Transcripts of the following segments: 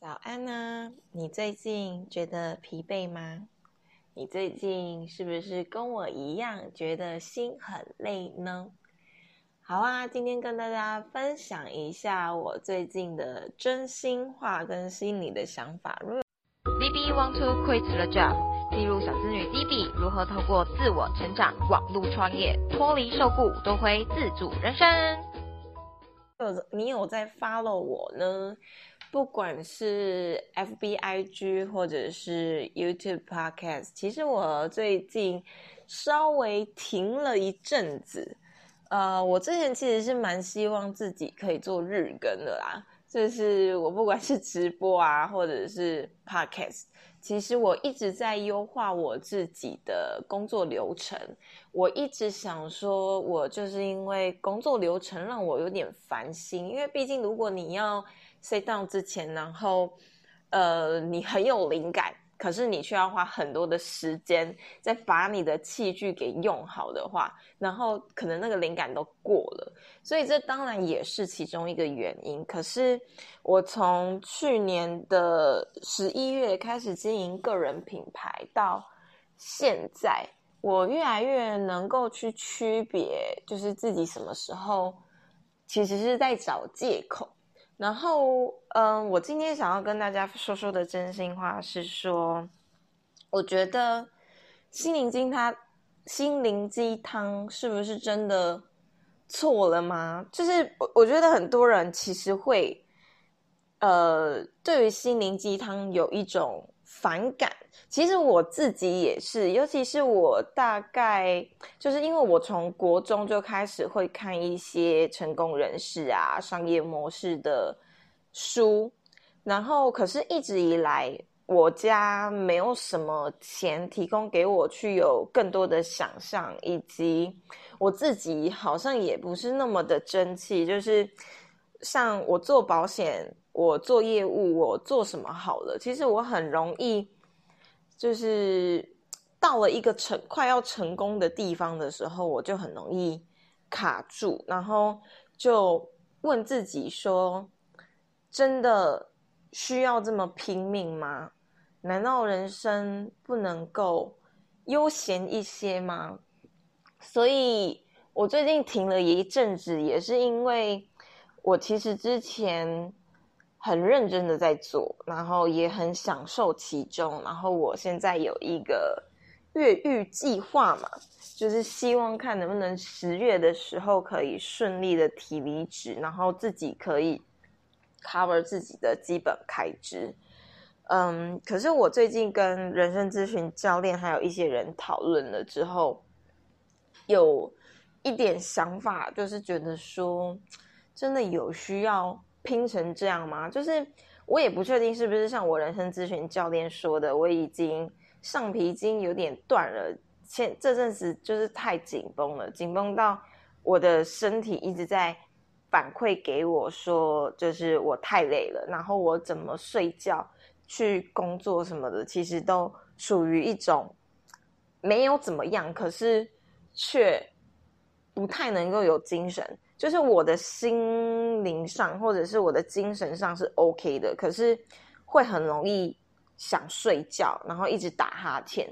早安啊！你最近觉得疲惫吗？你最近是不是跟我一样觉得心很累呢？好啊，今天跟大家分享一下我最近的真心话跟心里的想法。如果 DB want to quit the job，记录小资女 DB 如何透过自我成长、网络创业，脱离受雇，夺回自主人生。有你有在 follow 我呢？不管是 F B I G 或者是 YouTube Podcast，其实我最近稍微停了一阵子。呃，我之前其实是蛮希望自己可以做日更的啦，就是我不管是直播啊，或者是 Podcast，其实我一直在优化我自己的工作流程。我一直想说，我就是因为工作流程让我有点烦心，因为毕竟如果你要 sit down 之前，然后，呃，你很有灵感，可是你却要花很多的时间在把你的器具给用好的话，然后可能那个灵感都过了，所以这当然也是其中一个原因。可是我从去年的十一月开始经营个人品牌到现在，我越来越能够去区别，就是自己什么时候其实是在找借口。然后，嗯，我今天想要跟大家说说的真心话是说，我觉得心灵鸡汤，心灵鸡汤是不是真的错了吗？就是我我觉得很多人其实会，呃，对于心灵鸡汤有一种反感。其实我自己也是，尤其是我大概就是因为我从国中就开始会看一些成功人士啊、商业模式的书，然后可是一直以来我家没有什么钱提供给我去有更多的想象，以及我自己好像也不是那么的争气，就是像我做保险、我做业务、我做什么好了，其实我很容易。就是到了一个成快要成功的地方的时候，我就很容易卡住，然后就问自己说：真的需要这么拼命吗？难道人生不能够悠闲一些吗？所以我最近停了一阵子，也是因为我其实之前。很认真的在做，然后也很享受其中。然后我现在有一个越狱计划嘛，就是希望看能不能十月的时候可以顺利的提离职，然后自己可以 cover 自己的基本开支。嗯，可是我最近跟人生咨询教练还有一些人讨论了之后，有一点想法，就是觉得说，真的有需要。拼成这样吗？就是我也不确定是不是像我人生咨询教练说的，我已经上皮筋有点断了。现这阵子就是太紧绷了，紧绷到我的身体一直在反馈给我说，就是我太累了。然后我怎么睡觉、去工作什么的，其实都属于一种没有怎么样，可是却不太能够有精神。就是我的心灵上，或者是我的精神上是 OK 的，可是会很容易想睡觉，然后一直打哈欠。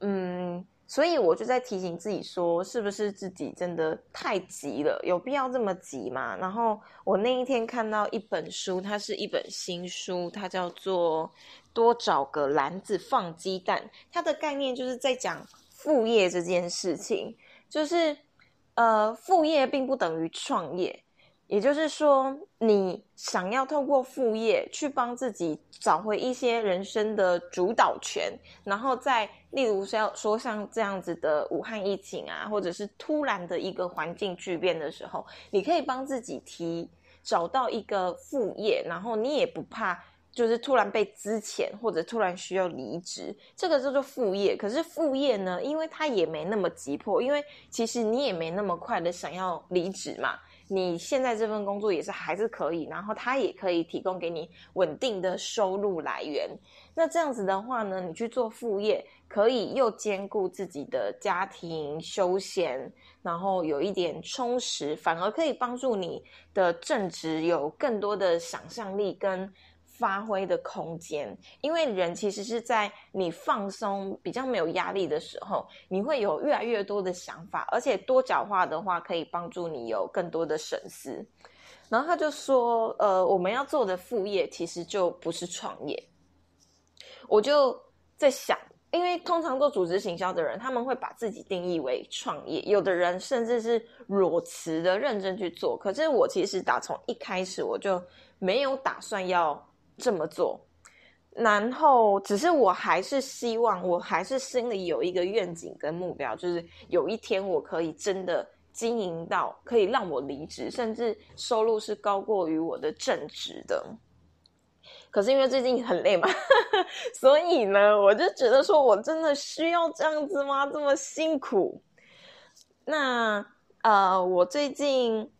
嗯，所以我就在提醒自己说，是不是自己真的太急了？有必要这么急吗？然后我那一天看到一本书，它是一本新书，它叫做《多找个篮子放鸡蛋》，它的概念就是在讲副业这件事情，就是。呃，副业并不等于创业，也就是说，你想要透过副业去帮自己找回一些人生的主导权，然后在例如像说像这样子的武汉疫情啊，或者是突然的一个环境巨变的时候，你可以帮自己提找到一个副业，然后你也不怕。就是突然被资遣，或者突然需要离职，这个叫做副业。可是副业呢，因为它也没那么急迫，因为其实你也没那么快的想要离职嘛。你现在这份工作也是还是可以，然后它也可以提供给你稳定的收入来源。那这样子的话呢，你去做副业，可以又兼顾自己的家庭休闲，然后有一点充实，反而可以帮助你的正职有更多的想象力跟。发挥的空间，因为人其实是在你放松、比较没有压力的时候，你会有越来越多的想法，而且多角化的话，可以帮助你有更多的省思。然后他就说：“呃，我们要做的副业其实就不是创业。”我就在想，因为通常做组织行销的人，他们会把自己定义为创业，有的人甚至是裸辞的认真去做。可是我其实打从一开始我就没有打算要这么做，然后只是我还是希望，我还是心里有一个愿景跟目标，就是有一天我可以真的经营到可以让我离职，甚至收入是高过于我的正职的。可是因为最近很累嘛，所以呢，我就觉得说我真的需要这样子吗？这么辛苦？那呃，我最近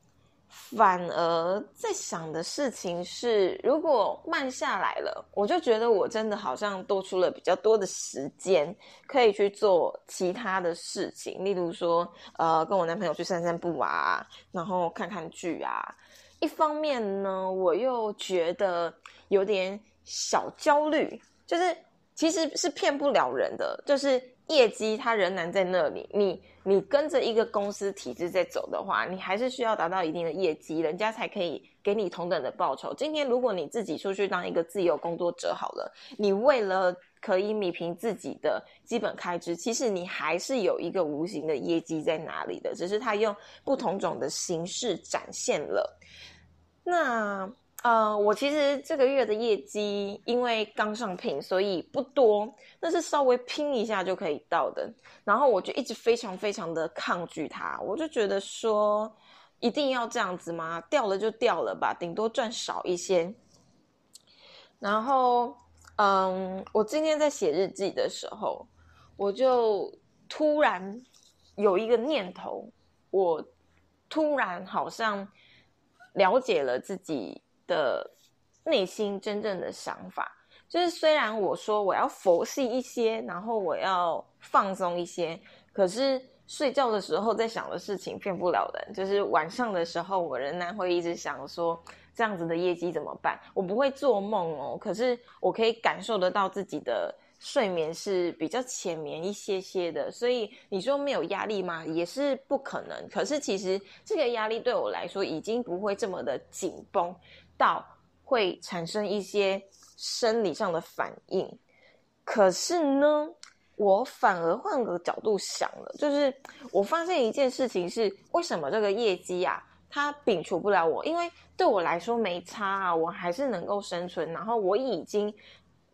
反而在想的事情是，如果慢下来了，我就觉得我真的好像多出了比较多的时间，可以去做其他的事情，例如说，呃，跟我男朋友去散散步啊，然后看看剧啊。一方面呢，我又觉得有点小焦虑，就是其实是骗不了人的，就是业绩它仍然在那里。你你跟着一个公司体制在走的话，你还是需要达到一定的业绩，人家才可以给你同等的报酬。今天如果你自己出去当一个自由工作者好了，你为了可以米平自己的基本开支，其实你还是有一个无形的业绩在哪里的，只是他用不同种的形式展现了。那呃，我其实这个月的业绩，因为刚上聘，所以不多，那是稍微拼一下就可以到的。然后我就一直非常非常的抗拒它，我就觉得说，一定要这样子吗？掉了就掉了吧，顶多赚少一些。然后，嗯，我今天在写日记的时候，我就突然有一个念头，我突然好像。了解了自己的内心真正的想法，就是虽然我说我要佛系一些，然后我要放松一些，可是睡觉的时候在想的事情骗不了人。就是晚上的时候，我仍然会一直想说这样子的业绩怎么办？我不会做梦哦，可是我可以感受得到自己的。睡眠是比较浅眠一些些的，所以你说没有压力吗？也是不可能。可是其实这个压力对我来说已经不会这么的紧绷，到会产生一些生理上的反应。可是呢，我反而换个角度想了，就是我发现一件事情是：为什么这个业绩啊，它摒除不了我？因为对我来说没差啊，我还是能够生存。然后我已经。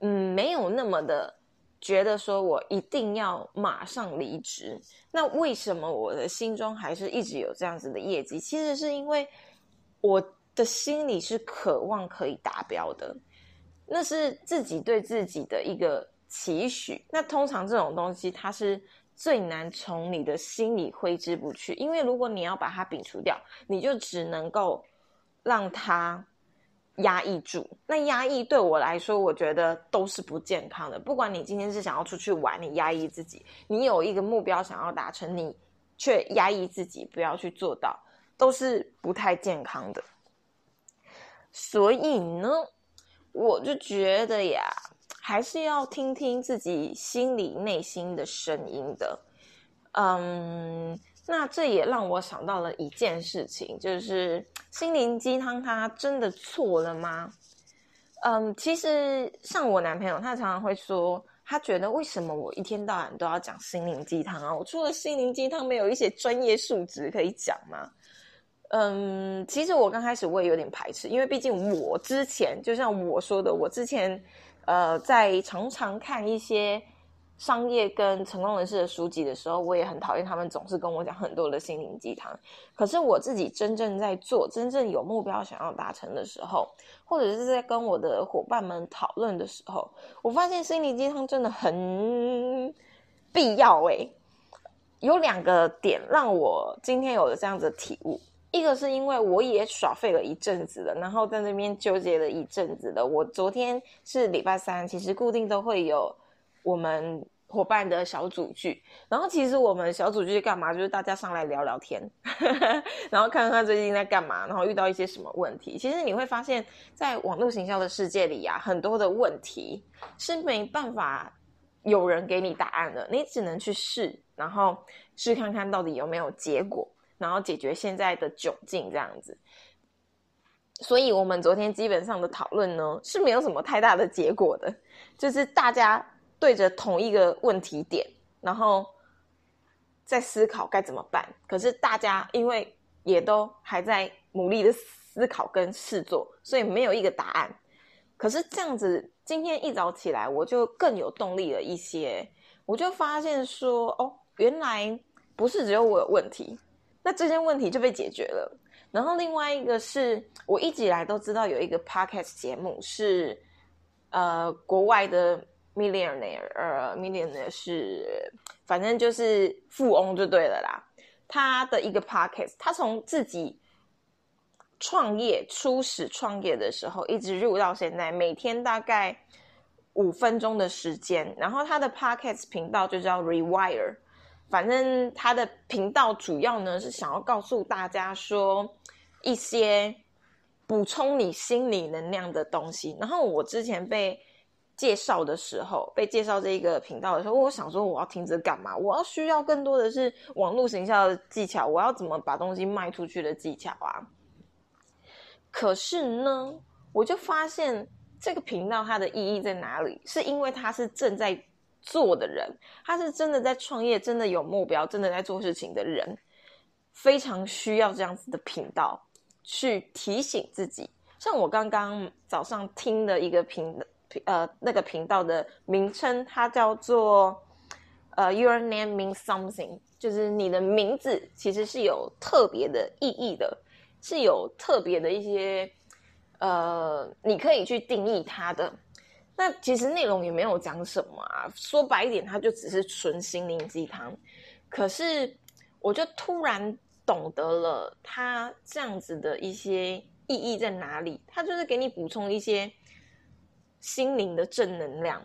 嗯，没有那么的觉得说我一定要马上离职。那为什么我的心中还是一直有这样子的业绩？其实是因为我的心里是渴望可以达标的，那是自己对自己的一个期许。那通常这种东西，它是最难从你的心里挥之不去，因为如果你要把它摒除掉，你就只能够让它。压抑住，那压抑对我来说，我觉得都是不健康的。不管你今天是想要出去玩，你压抑自己；你有一个目标想要达成，你却压抑自己，不要去做到，都是不太健康的。所以呢，我就觉得呀，还是要听听自己心里内心的声音的。嗯。那这也让我想到了一件事情，就是心灵鸡汤，它真的错了吗？嗯，其实像我男朋友，他常常会说，他觉得为什么我一天到晚都要讲心灵鸡汤啊？我除了心灵鸡汤，没有一些专业素质可以讲吗？嗯，其实我刚开始我也有点排斥，因为毕竟我之前就像我说的，我之前呃在常常看一些。商业跟成功人士的书籍的时候，我也很讨厌他们总是跟我讲很多的心灵鸡汤。可是我自己真正在做、真正有目标想要达成的时候，或者是在跟我的伙伴们讨论的时候，我发现心灵鸡汤真的很必要。诶，有两个点让我今天有了这样子的体悟。一个是因为我也耍废了一阵子了，然后在那边纠结了一阵子了。我昨天是礼拜三，其实固定都会有我们。伙伴的小组聚，然后其实我们小组聚干嘛？就是大家上来聊聊天，然后看看最近在干嘛，然后遇到一些什么问题。其实你会发现在网络行销的世界里呀，很多的问题是没办法有人给你答案的，你只能去试，然后试看看到底有没有结果，然后解决现在的窘境这样子。所以，我们昨天基本上的讨论呢是没有什么太大的结果的，就是大家对着同一个问题点，然后在思考该怎么办。可是大家因为也都还在努力的思考跟试做，所以没有一个答案。可是这样子，今天一早起来，我就更有动力了一些。我就发现说，哦，原来不是只有我有问题，那这些问题就被解决了。然后另外一个是我一直以来都知道有一个 podcast 节目是，呃，国外的 millionaire，呃，millionaire 是反正就是富翁就对了啦。他的一个 podcast，他从自己创业初始创业的时候一直入到现在，每天大概五分钟的时间。然后他的 podcast 频道就叫 Rewire，反正他的频道主要呢是想要告诉大家说。一些补充你心理能量的东西。然后我之前被介绍的时候，被介绍这一个频道的时候，我想说我要听着干嘛？我要需要更多的是网络行销的技巧，我要怎么把东西卖出去的技巧啊？可是呢，我就发现这个频道它的意义在哪里？是因为它是正在做的人，他是真的在创业，真的有目标，真的在做事情的人，非常需要这样子的频道。去提醒自己，像我刚刚早上听的一个频呃那个频道的名称，它叫做呃 Your name means something，就是你的名字其实是有特别的意义的，是有特别的一些呃你可以去定义它的。那其实内容也没有讲什么啊，说白一点，它就只是纯心灵鸡汤。可是我就突然。懂得了他这样子的一些意义在哪里？他就是给你补充一些心灵的正能量，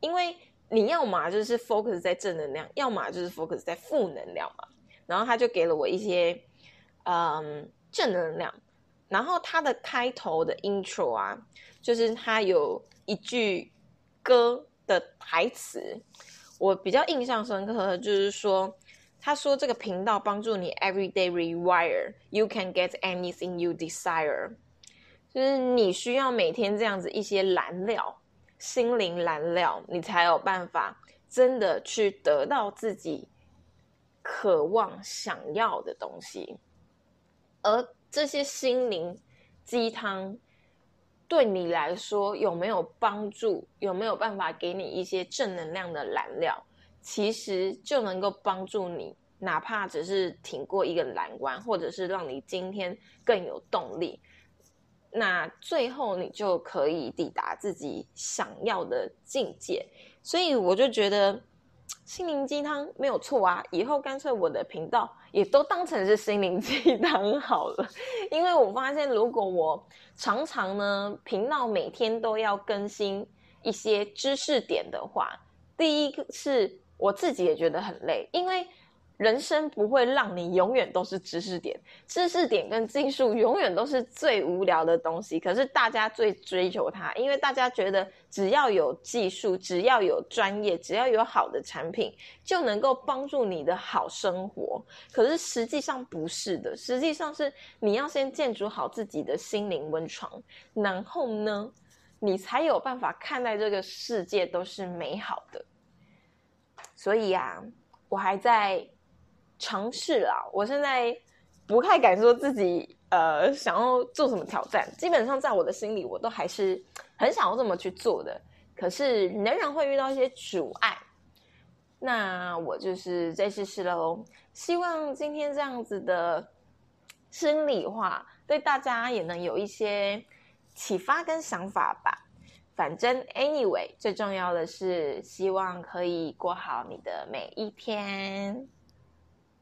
因为你要么就是 focus 在正能量，要么就是 focus 在负能量嘛。然后他就给了我一些嗯正能量。然后他的开头的 intro 啊，就是他有一句歌的台词，我比较印象深刻的就是说。他说：“这个频道帮助你 everyday rewire, you can get anything you desire。就是你需要每天这样子一些燃料，心灵燃料，你才有办法真的去得到自己渴望想要的东西。而这些心灵鸡汤对你来说有没有帮助？有没有办法给你一些正能量的燃料？”其实就能够帮助你，哪怕只是挺过一个难关，或者是让你今天更有动力，那最后你就可以抵达自己想要的境界。所以我就觉得心灵鸡汤没有错啊，以后干脆我的频道也都当成是心灵鸡汤好了。因为我发现，如果我常常呢频道每天都要更新一些知识点的话，第一个是。我自己也觉得很累，因为人生不会让你永远都是知识点，知识点跟技术永远都是最无聊的东西。可是大家最追求它，因为大家觉得只要有技术，只要有专业，只要有好的产品，就能够帮助你的好生活。可是实际上不是的，实际上是你要先建筑好自己的心灵温床，然后呢，你才有办法看待这个世界都是美好的。所以啊，我还在尝试啦。我现在不太敢说自己呃想要做什么挑战。基本上在我的心里，我都还是很想要这么去做的。可是仍然会遇到一些阻碍。那我就是再试试喽。希望今天这样子的心里话，对大家也能有一些启发跟想法吧。反正，anyway，最重要的是希望可以过好你的每一天。